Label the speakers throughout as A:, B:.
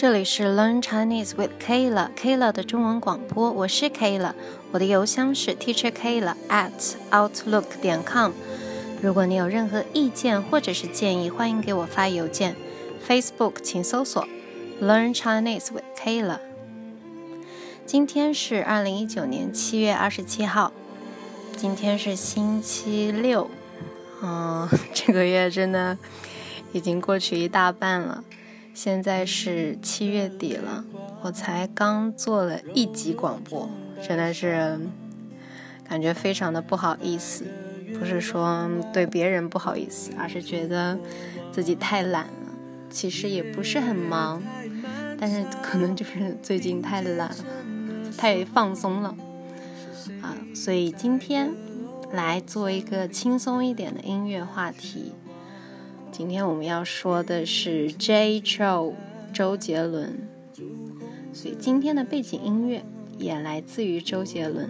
A: 这里是 Learn Chinese with Kayla，Kayla 的中文广播，我是 Kayla，我的邮箱是 Teacher Kayla at outlook 点 com。如果你有任何意见或者是建议，欢迎给我发邮件。Facebook 请搜索 Learn Chinese with Kayla。今天是二零一九年七月二十七号，今天是星期六。嗯，这个月真的已经过去一大半了。现在是七月底了，我才刚做了一集广播，真的是感觉非常的不好意思。不是说对别人不好意思，而是觉得自己太懒了。其实也不是很忙，但是可能就是最近太懒了，太放松了啊。所以今天来做一个轻松一点的音乐话题。今天我们要说的是 J. Chou 周杰伦，所以今天的背景音乐也来自于周杰伦。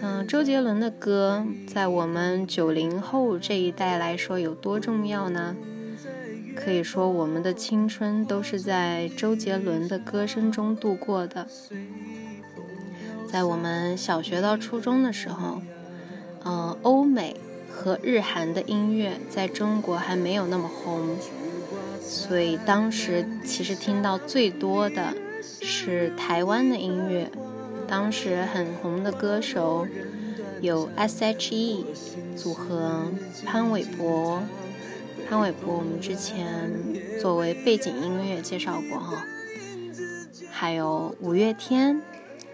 A: 嗯，周杰伦的歌在我们九零后这一代来说有多重要呢？可以说我们的青春都是在周杰伦的歌声中度过的。在我们小学到初中的时候，嗯，欧美。和日韩的音乐在中国还没有那么红，所以当时其实听到最多的是台湾的音乐。当时很红的歌手有 S.H.E 组合、潘玮柏。潘玮柏我们之前作为背景音乐介绍过哈，还有五月天、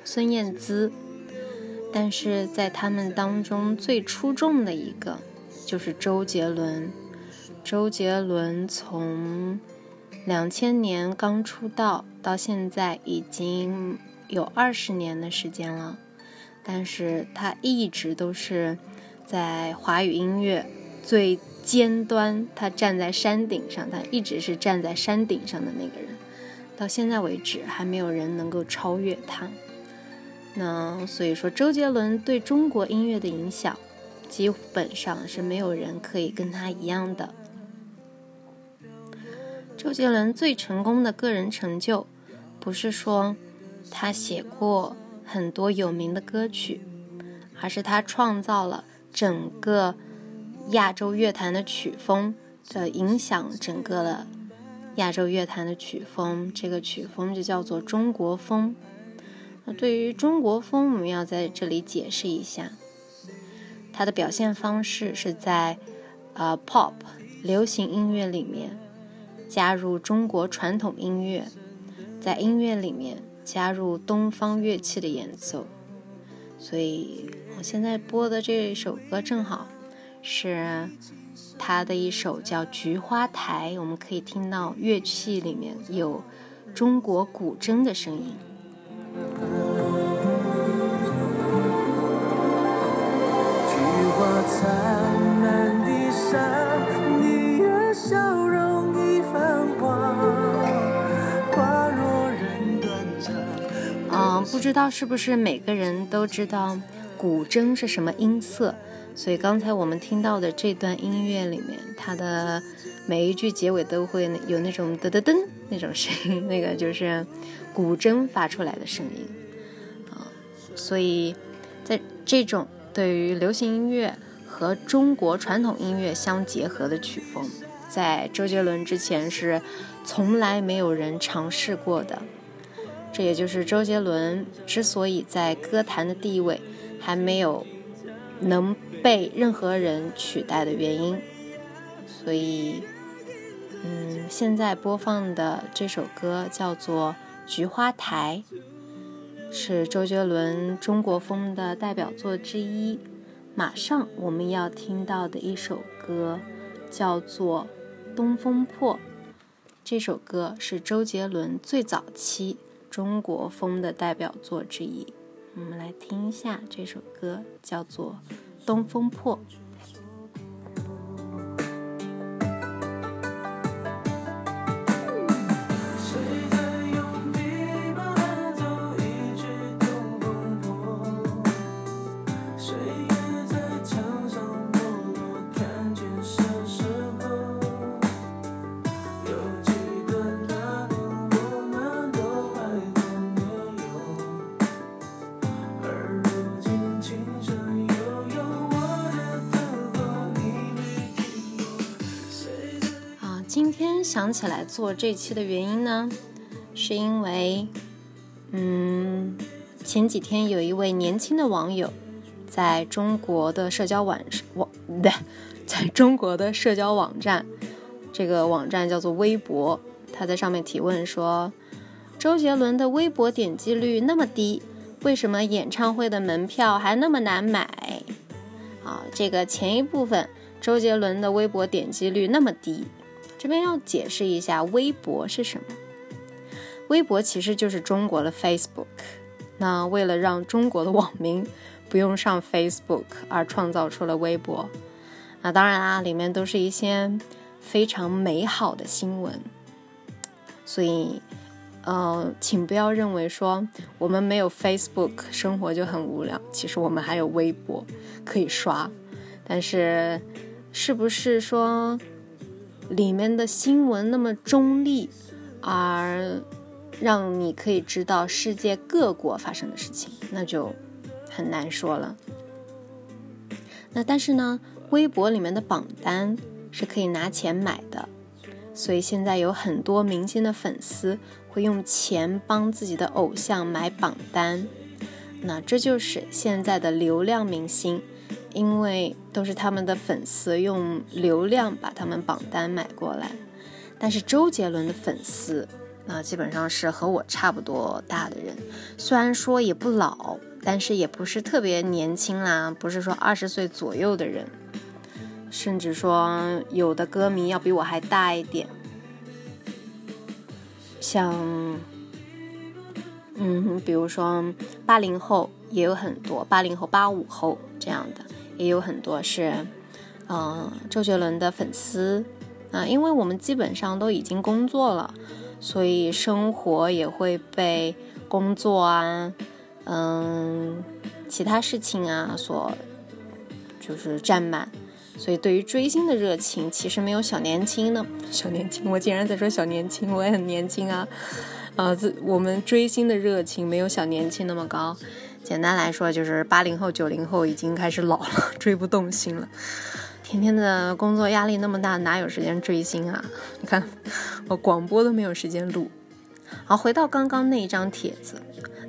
A: 孙燕姿。但是在他们当中最出众的一个就是周杰伦。周杰伦从两千年刚出道到现在已经有二十年的时间了，但是他一直都是在华语音乐最尖端，他站在山顶上，他一直是站在山顶上的那个人，到现在为止还没有人能够超越他。那所以说，周杰伦对中国音乐的影响，基本上是没有人可以跟他一样的。周杰伦最成功的个人成就，不是说他写过很多有名的歌曲，而是他创造了整个亚洲乐坛的曲风的影响，整个的亚洲乐坛的曲风，这个曲风就叫做中国风。对于中国风，我们要在这里解释一下，它的表现方式是在呃 pop 流行音乐里面加入中国传统音乐，在音乐里面加入东方乐器的演奏。所以我现在播的这首歌正好是他的一首叫《菊花台》，我们可以听到乐器里面有中国古筝的声音。嗯，不知道是不是每个人都知道古筝是什么音色，所以刚才我们听到的这段音乐里面，它的每一句结尾都会有那种噔噔噔那种声音，那个就是古筝发出来的声音啊。所以在这种对于流行音乐。和中国传统音乐相结合的曲风，在周杰伦之前是从来没有人尝试过的。这也就是周杰伦之所以在歌坛的地位还没有能被任何人取代的原因。所以，嗯，现在播放的这首歌叫做《菊花台》，是周杰伦中国风的代表作之一。马上我们要听到的一首歌叫做《东风破》，这首歌是周杰伦最早期中国风的代表作之一。我们来听一下这首歌，叫做《东风破》。今天想起来做这期的原因呢，是因为，嗯，前几天有一位年轻的网友在中国的社交网网不对，在中国的社交网站，这个网站叫做微博，他在上面提问说，周杰伦的微博点击率那么低，为什么演唱会的门票还那么难买？啊，这个前一部分，周杰伦的微博点击率那么低。这边要解释一下，微博是什么？微博其实就是中国的 Facebook。那为了让中国的网民不用上 Facebook，而创造出了微博。那当然啦，里面都是一些非常美好的新闻。所以，呃，请不要认为说我们没有 Facebook，生活就很无聊。其实我们还有微博可以刷。但是，是不是说？里面的新闻那么中立，而让你可以知道世界各国发生的事情，那就很难说了。那但是呢，微博里面的榜单是可以拿钱买的，所以现在有很多明星的粉丝会用钱帮自己的偶像买榜单，那这就是现在的流量明星。因为都是他们的粉丝用流量把他们榜单买过来，但是周杰伦的粉丝那基本上是和我差不多大的人，虽然说也不老，但是也不是特别年轻啦，不是说二十岁左右的人，甚至说有的歌迷要比我还大一点，像，嗯，比如说八零后也有很多，八零后、八五后这样的。也有很多是，嗯，周杰伦的粉丝啊，因为我们基本上都已经工作了，所以生活也会被工作啊，嗯，其他事情啊所就是占满，所以对于追星的热情其实没有小年轻呢。小年轻，我竟然在说小年轻，我也很年轻啊，啊，这我们追星的热情没有小年轻那么高。简单来说，就是八零后、九零后已经开始老了，追不动星了。天天的工作压力那么大，哪有时间追星啊？你看，我广播都没有时间录。好，回到刚刚那一张帖子，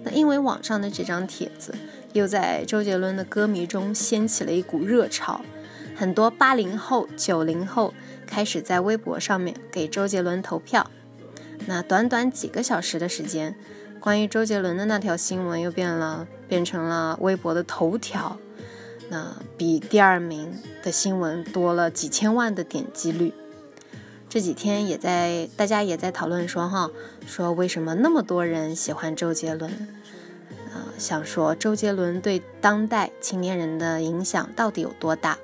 A: 那因为网上的这张帖子又在周杰伦的歌迷中掀起了一股热潮，很多八零后、九零后开始在微博上面给周杰伦投票。那短短几个小时的时间。关于周杰伦的那条新闻又变了，变成了微博的头条，那比第二名的新闻多了几千万的点击率。这几天也在大家也在讨论说哈，说为什么那么多人喜欢周杰伦？啊，想说周杰伦对当代青年人的影响到底有多大？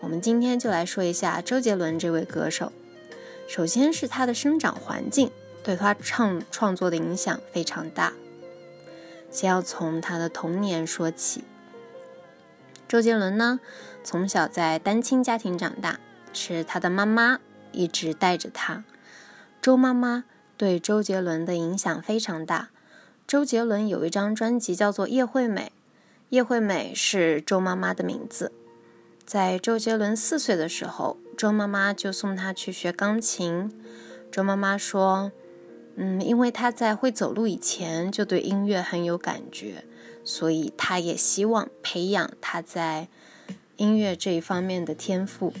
A: 我们今天就来说一下周杰伦这位歌手。首先是他的生长环境。对他创创作的影响非常大。先要从他的童年说起。周杰伦呢，从小在单亲家庭长大，是他的妈妈一直带着他。周妈妈对周杰伦的影响非常大。周杰伦有一张专辑叫做《叶惠美》，叶惠美是周妈妈的名字。在周杰伦四岁的时候，周妈妈就送他去学钢琴。周妈妈说。嗯，因为他在会走路以前就对音乐很有感觉，所以他也希望培养他在音乐这一方面的天赋。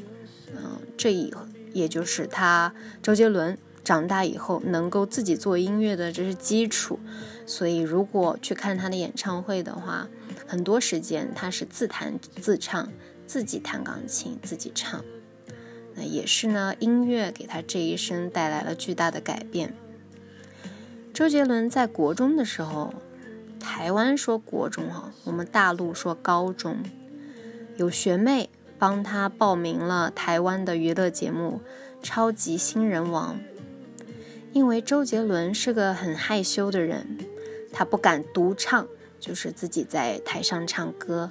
A: 嗯，这以也就是他周杰伦长大以后能够自己做音乐的这是基础。所以如果去看他的演唱会的话，很多时间他是自弹自唱，自己弹钢琴自己唱。那也是呢，音乐给他这一生带来了巨大的改变。周杰伦在国中的时候，台湾说国中哈，我们大陆说高中，有学妹帮他报名了台湾的娱乐节目《超级新人王》。因为周杰伦是个很害羞的人，他不敢独唱，就是自己在台上唱歌，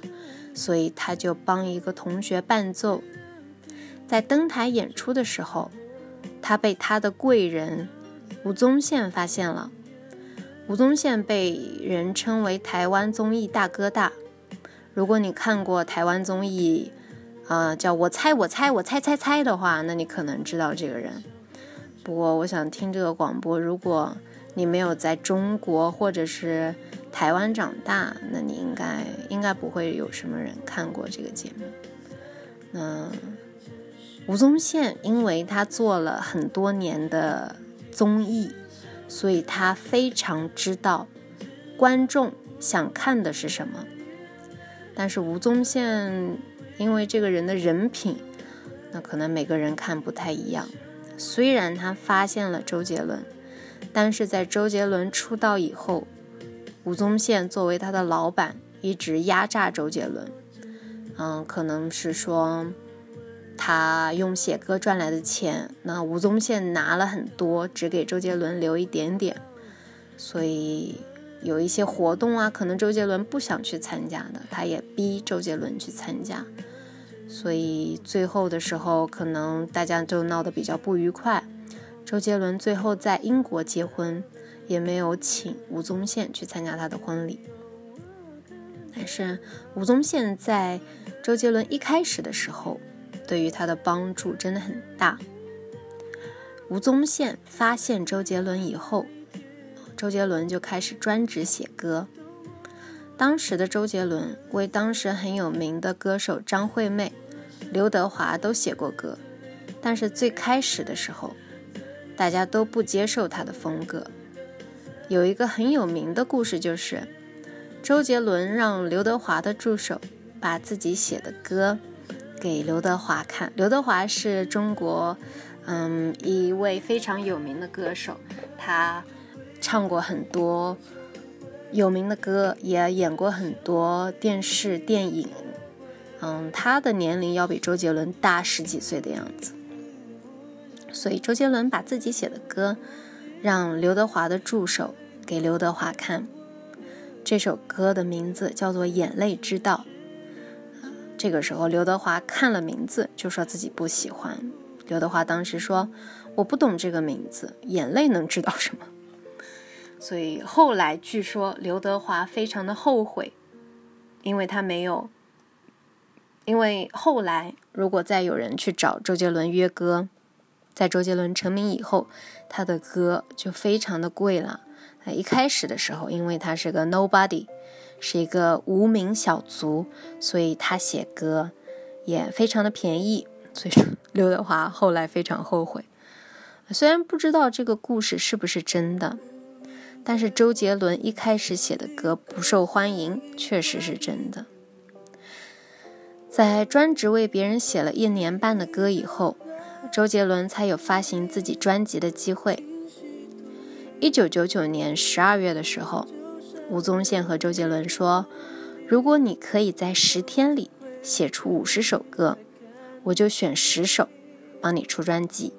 A: 所以他就帮一个同学伴奏。在登台演出的时候，他被他的贵人。吴宗宪发现了，吴宗宪被人称为台湾综艺大哥大。如果你看过台湾综艺，啊，叫我猜我猜我猜猜猜的话，那你可能知道这个人。不过，我想听这个广播，如果你没有在中国或者是台湾长大，那你应该应该不会有什么人看过这个节目。那吴宗宪，因为他做了很多年的综艺，所以他非常知道观众想看的是什么。但是吴宗宪。因为这个人的人品，那可能每个人看不太一样。虽然他发现了周杰伦，但是在周杰伦出道以后，吴宗宪作为他的老板，一直压榨周杰伦。嗯，可能是说他用写歌赚来的钱，那吴宗宪拿了很多，只给周杰伦留一点点，所以。有一些活动啊，可能周杰伦不想去参加的，他也逼周杰伦去参加，所以最后的时候，可能大家就闹得比较不愉快。周杰伦最后在英国结婚，也没有请吴宗宪去参加他的婚礼。但是吴宗宪在周杰伦一开始的时候，对于他的帮助真的很大。吴宗宪发现周杰伦以后。周杰伦就开始专职写歌。当时的周杰伦为当时很有名的歌手张惠妹、刘德华都写过歌，但是最开始的时候，大家都不接受他的风格。有一个很有名的故事，就是周杰伦让刘德华的助手把自己写的歌给刘德华看。刘德华是中国，嗯，一位非常有名的歌手，他。唱过很多有名的歌，也演过很多电视电影。嗯，他的年龄要比周杰伦大十几岁的样子。所以周杰伦把自己写的歌让刘德华的助手给刘德华看。这首歌的名字叫做《眼泪知道》。这个时候，刘德华看了名字就说自己不喜欢。刘德华当时说：“我不懂这个名字，眼泪能知道什么？”所以后来据说刘德华非常的后悔，因为他没有，因为后来如果再有人去找周杰伦约歌，在周杰伦成名以后，他的歌就非常的贵了。一开始的时候，因为他是个 nobody，是一个无名小卒，所以他写歌也非常的便宜。所以说刘德华后来非常后悔，虽然不知道这个故事是不是真的。但是周杰伦一开始写的歌不受欢迎，确实是真的。在专职为别人写了一年半的歌以后，周杰伦才有发行自己专辑的机会。一九九九年十二月的时候，吴宗宪和周杰伦说：“如果你可以在十天里写出五十首歌，我就选十首帮你出专辑。”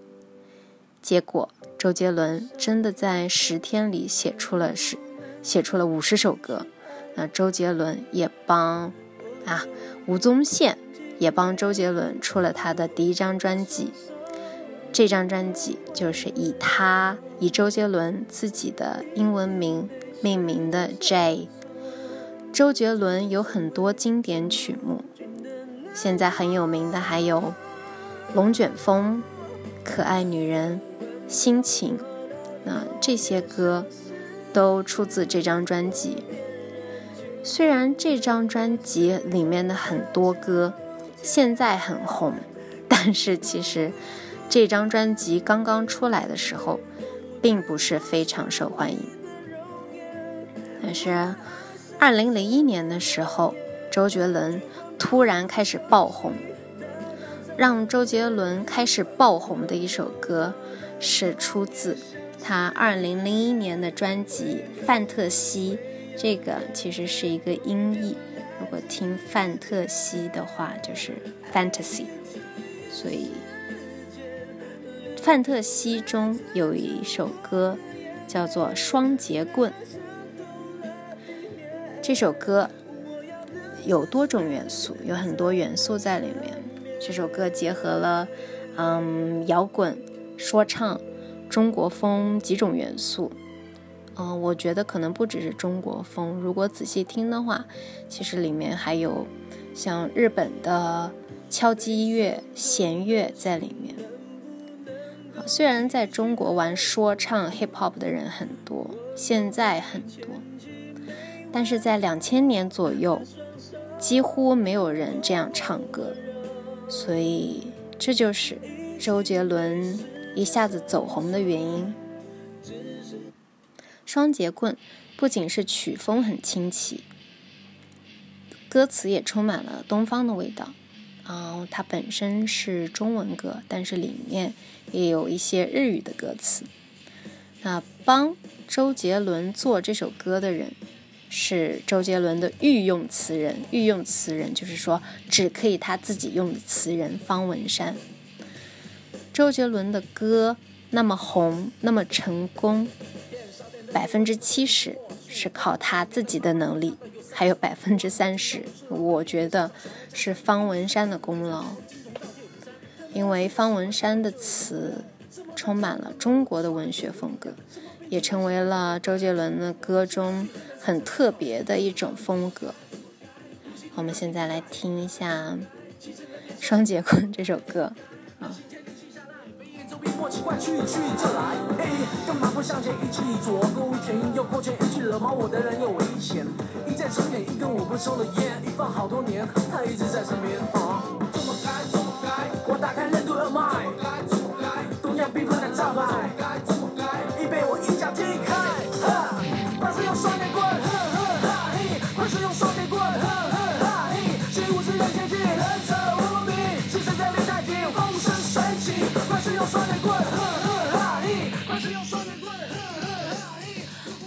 A: 结果。周杰伦真的在十天里写出了十，写出了五十首歌。那周杰伦也帮啊，吴宗宪也帮周杰伦出了他的第一张专辑。这张专辑就是以他以周杰伦自己的英文名命名的 J。周杰伦有很多经典曲目，现在很有名的还有《龙卷风》《可爱女人》。心情，那这些歌都出自这张专辑。虽然这张专辑里面的很多歌现在很红，但是其实这张专辑刚刚出来的时候，并不是非常受欢迎。但是，二零零一年的时候，周杰伦突然开始爆红，让周杰伦开始爆红的一首歌。是出自他二零零一年的专辑《范特西》，这个其实是一个音译，如果听范特西的话就是 fantasy，所以范特西中有一首歌叫做《双节棍》，这首歌有多种元素，有很多元素在里面。这首歌结合了嗯摇滚。说唱、中国风几种元素，嗯，我觉得可能不只是中国风。如果仔细听的话，其实里面还有像日本的敲击乐、弦乐在里面。虽然在中国玩说唱 hip hop 的人很多，现在很多，但是在两千年左右，几乎没有人这样唱歌，所以这就是周杰伦一下子走红的原因。双节棍不仅是曲风很清奇，歌词也充满了东方的味道。啊，它本身是中文歌，但是里面也有一些日语的歌词。那帮周杰伦做这首歌的人是周杰伦的御用词人，御用词人就是说只可以他自己用的词人方文山。周杰伦的歌那么红，那么成功。百分之七十是靠他自己的能力，还有百分之三十，我觉得是方文山的功劳。因为方文山的词充满了中国的文学风格，也成为了周杰伦的歌中很特别的一种风格。我们现在来听一下《双截棍》这首歌啊。莫奇怪，去去就来，哎，干嘛不向前一起左勾拳，右勾拳一去惹毛我的人有危险。一再重演，一根我不抽的烟，一放好多年，他一直在身边。啊，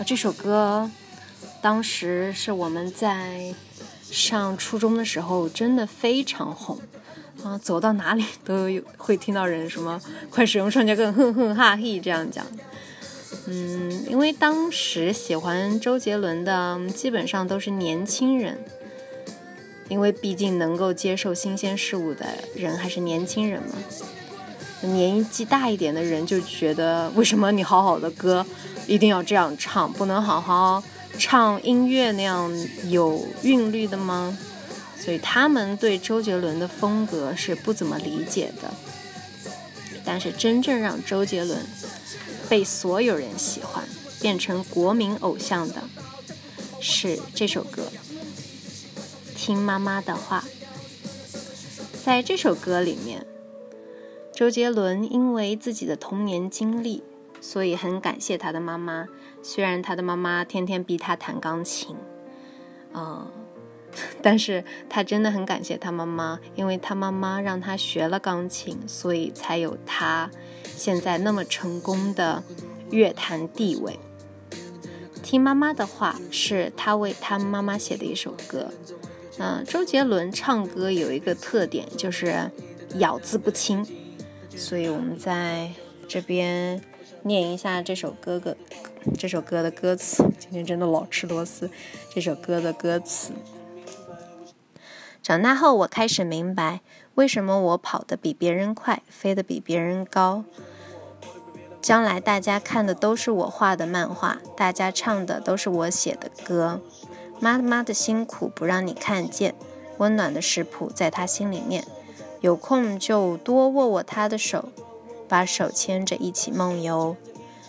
A: 这首歌当时是我们在上初中的时候，真的非常红啊！走到哪里都有会听到人什么“快使用双截棍，哼哼哈嘿”这样讲。嗯，因为当时喜欢周杰伦的基本上都是年轻人，因为毕竟能够接受新鲜事物的人还是年轻人嘛。年纪大一点的人就觉得，为什么你好好的歌？一定要这样唱，不能好好唱音乐那样有韵律的吗？所以他们对周杰伦的风格是不怎么理解的。但是真正让周杰伦被所有人喜欢，变成国民偶像的，是这首歌《听妈妈的话》。在这首歌里面，周杰伦因为自己的童年经历。所以很感谢他的妈妈，虽然他的妈妈天天逼他弹钢琴，嗯，但是他真的很感谢他妈妈，因为他妈妈让他学了钢琴，所以才有他现在那么成功的乐坛地位。听妈妈的话是他为他妈妈写的一首歌。嗯，周杰伦唱歌有一个特点就是咬字不清，所以我们在这边。念一下这首歌歌，这首歌的歌词。今天真的老吃螺丝。这首歌的歌词。长大后，我开始明白，为什么我跑得比别人快，飞得比别人高。将来大家看的都是我画的漫画，大家唱的都是我写的歌。妈妈的辛苦不让你看见，温暖的食谱在她心里面。有空就多握握她的手。把手牵着一起梦游，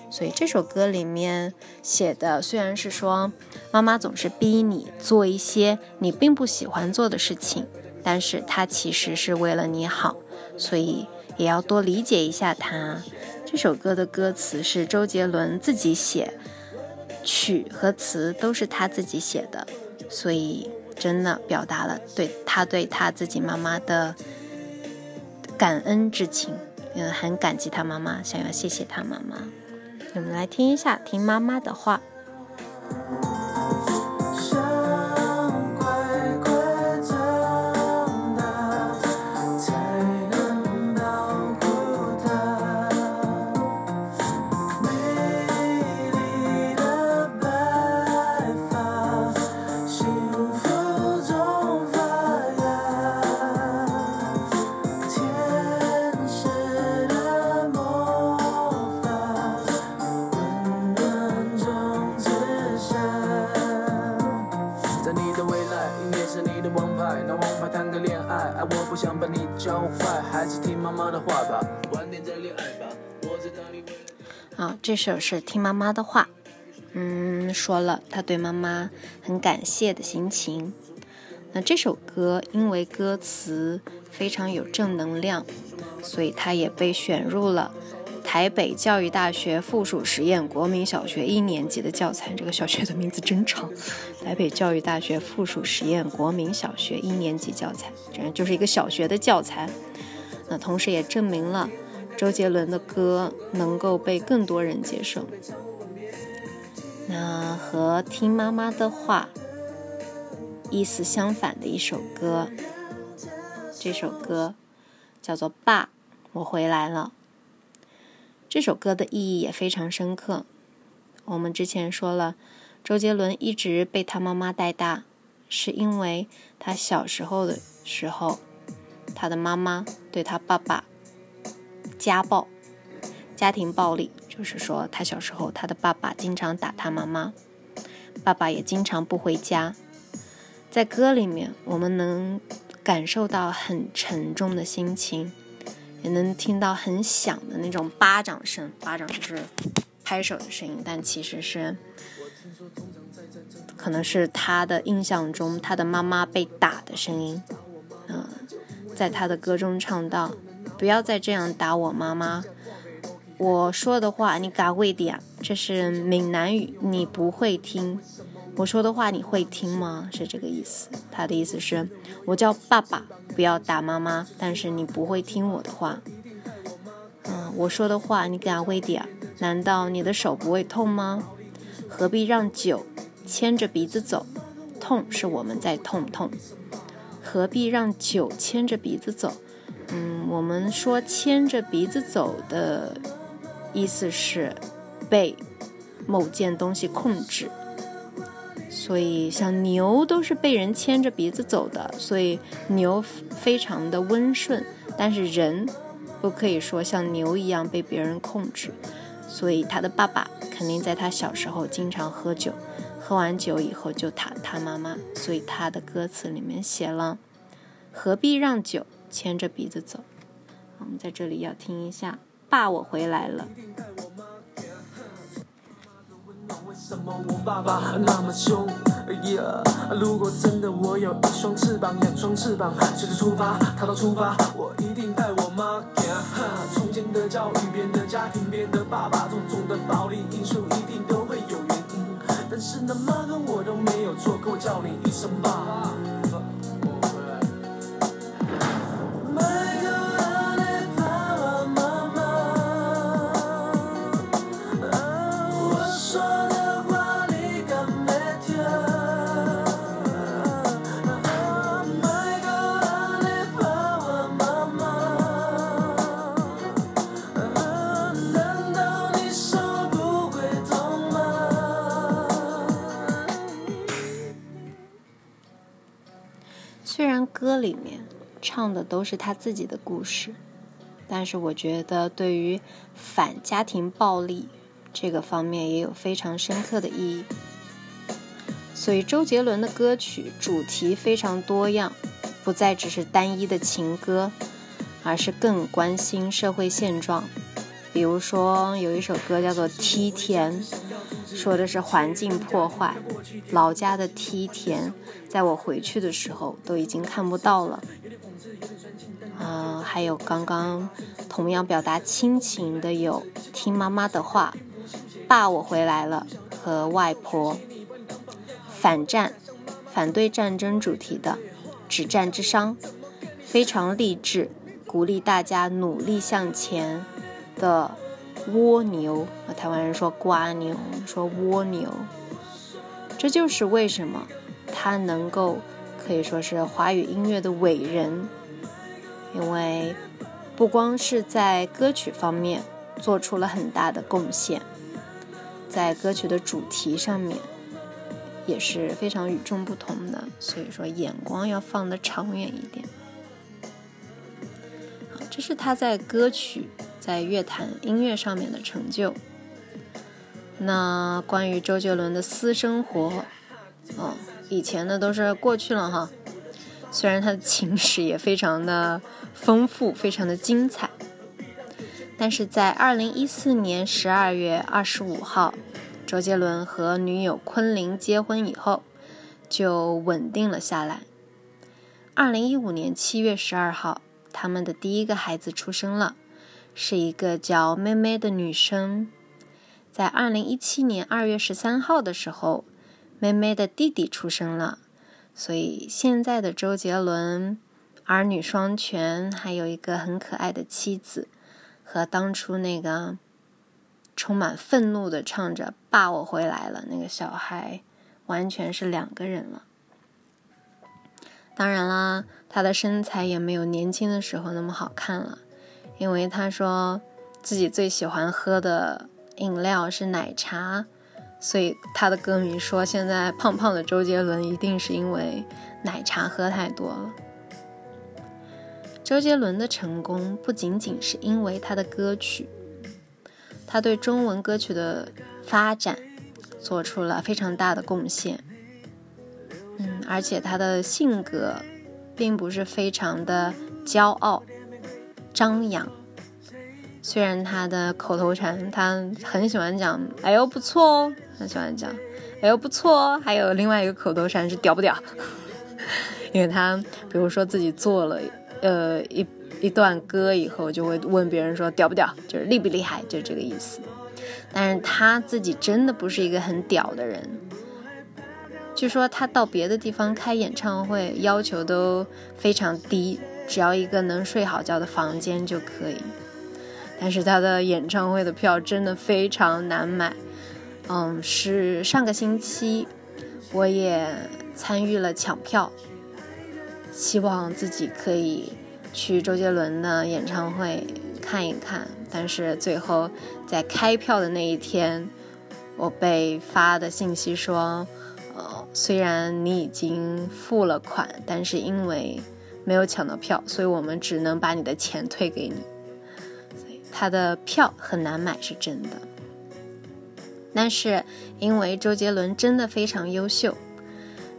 A: 所以这首歌里面写的虽然是说妈妈总是逼你做一些你并不喜欢做的事情，但是她其实是为了你好，所以也要多理解一下她。这首歌的歌词是周杰伦自己写，曲和词都是他自己写的，所以真的表达了对他对他自己妈妈的感恩之情。嗯，很感激他妈妈，想要谢谢他妈妈。我们来听一下，听妈妈的话。
B: 是听妈妈的话吧，晚点再恋爱吧。我知道你
A: 好，这首是听妈妈的话，嗯，说了他对妈妈很感谢的心情。那这首歌因为歌词非常有正能量，所以它也被选入了台北教育大学附属实验国民小学一年级的教材。这个小学的名字真长，台北教育大学附属实验国民小学一年级教材，这就是一个小学的教材。那同时也证明了周杰伦的歌能够被更多人接受。那和听妈妈的话。意思相反的一首歌，这首歌叫做《爸，我回来了》。这首歌的意义也非常深刻。我们之前说了，周杰伦一直被他妈妈带大，是因为他小时候的时候，他的妈妈对他爸爸家暴，家庭暴力，就是说他小时候他的爸爸经常打他妈妈，爸爸也经常不回家。在歌里面，我们能感受到很沉重的心情，也能听到很响的那种巴掌声。巴掌就是拍手的声音，但其实是，可能是他的印象中他的妈妈被打的声音。嗯，在他的歌中唱到：“不要再这样打我妈妈，我说的话你嘎会点，这是闽南语，你不会听。”我说的话你会听吗？是这个意思。他的意思是，我叫爸爸，不要打妈妈，但是你不会听我的话。嗯，我说的话你敢会点？难道你的手不会痛吗？何必让酒牵着鼻子走？痛是我们在痛痛。何必让酒牵着鼻子走？嗯，我们说牵着鼻子走的意思是被某件东西控制。所以，像牛都是被人牵着鼻子走的，所以牛非常的温顺。但是人不可以说像牛一样被别人控制。所以他的爸爸肯定在他小时候经常喝酒，喝完酒以后就打他妈妈。所以他的歌词里面写了：“何必让酒牵着鼻子走？”我们在这里要听一下：“爸，我回来了。”
B: 为什么我爸爸那么凶？如果真的我有一双翅膀，两双翅膀，随时出发，逃到出发，我一定带我妈。从前的教育，变的家庭，变的爸爸，种种的暴力因素一定都。但是那妈跟我都没有错，可我叫你一声爸。
A: 歌里面唱的都是他自己的故事，但是我觉得对于反家庭暴力这个方面也有非常深刻的意义。所以周杰伦的歌曲主题非常多样，不再只是单一的情歌，而是更关心社会现状。比如说有一首歌叫做《梯田》。说的是环境破坏，老家的梯田，在我回去的时候都已经看不到了。嗯，还有刚刚同样表达亲情的有听妈妈的话，爸我回来了和外婆。反战，反对战争主题的止战之殇，非常励志，鼓励大家努力向前的。蜗牛，台湾人说瓜牛，说蜗牛，这就是为什么他能够可以说是华语音乐的伟人，因为不光是在歌曲方面做出了很大的贡献，在歌曲的主题上面也是非常与众不同的，所以说眼光要放得长远一点。这是他在歌曲。在乐坛音乐上面的成就。那关于周杰伦的私生活，哦，以前的都是过去了哈。虽然他的情史也非常的丰富，非常的精彩，但是在二零一四年十二月二十五号，周杰伦和女友昆凌结婚以后，就稳定了下来。二零一五年七月十二号，他们的第一个孩子出生了，是一个叫妹妹的女生。在二零一七年二月十三号的时候，妹妹的弟弟出生了。所以现在的周杰伦儿女双全，还有一个很可爱的妻子，和当初那个充满愤怒的唱着“爸，我回来了”那个小孩，完全是两个人了。当然啦，他的身材也没有年轻的时候那么好看了，因为他说自己最喜欢喝的饮料是奶茶。所以他的歌迷说，现在胖胖的周杰伦一定是因为奶茶喝太多了。周杰伦的成功不仅仅是因为他的歌曲，他对中文歌曲的发展做出了非常大的贡献。嗯，而且他的性格并不是非常的骄傲、张扬。虽然他的口头禅，他很喜欢讲“哎呦不错哦”，很喜欢讲“哎呦不错哦”。还有另外一个口头禅是“屌不屌”，因为他比如说自己做了呃一一段歌以后，就会问别人说“屌不屌”，就是厉不厉害，就这个意思。但是他自己真的不是一个很屌的人。据说他到别的地方开演唱会，要求都非常低，只要一个能睡好觉的房间就可以。但是他的演唱会的票真的非常难买，嗯，是上个星期我也参与了抢票，希望自己可以去周杰伦的演唱会看一看。但是最后在开票的那一天，我被发的信息说，呃，虽然你已经付了款，但是因为没有抢到票，所以我们只能把你的钱退给你。他的票很难买是真的，但是因为周杰伦真的非常优秀，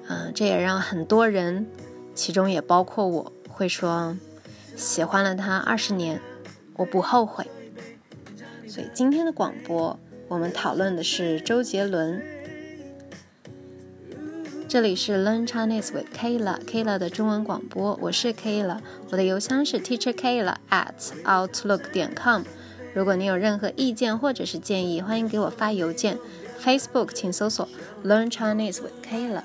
A: 嗯，这也让很多人，其中也包括我会说，喜欢了他二十年，我不后悔。所以今天的广播，我们讨论的是周杰伦。这里是 Learn Chinese with Kayla，Kayla 的中文广播，我是 Kayla，我的邮箱是 Teacher Kayla at outlook 点 com。如果你有任何意见或者是建议，欢迎给我发邮件。Facebook 请搜索 Learn Chinese with Kayla。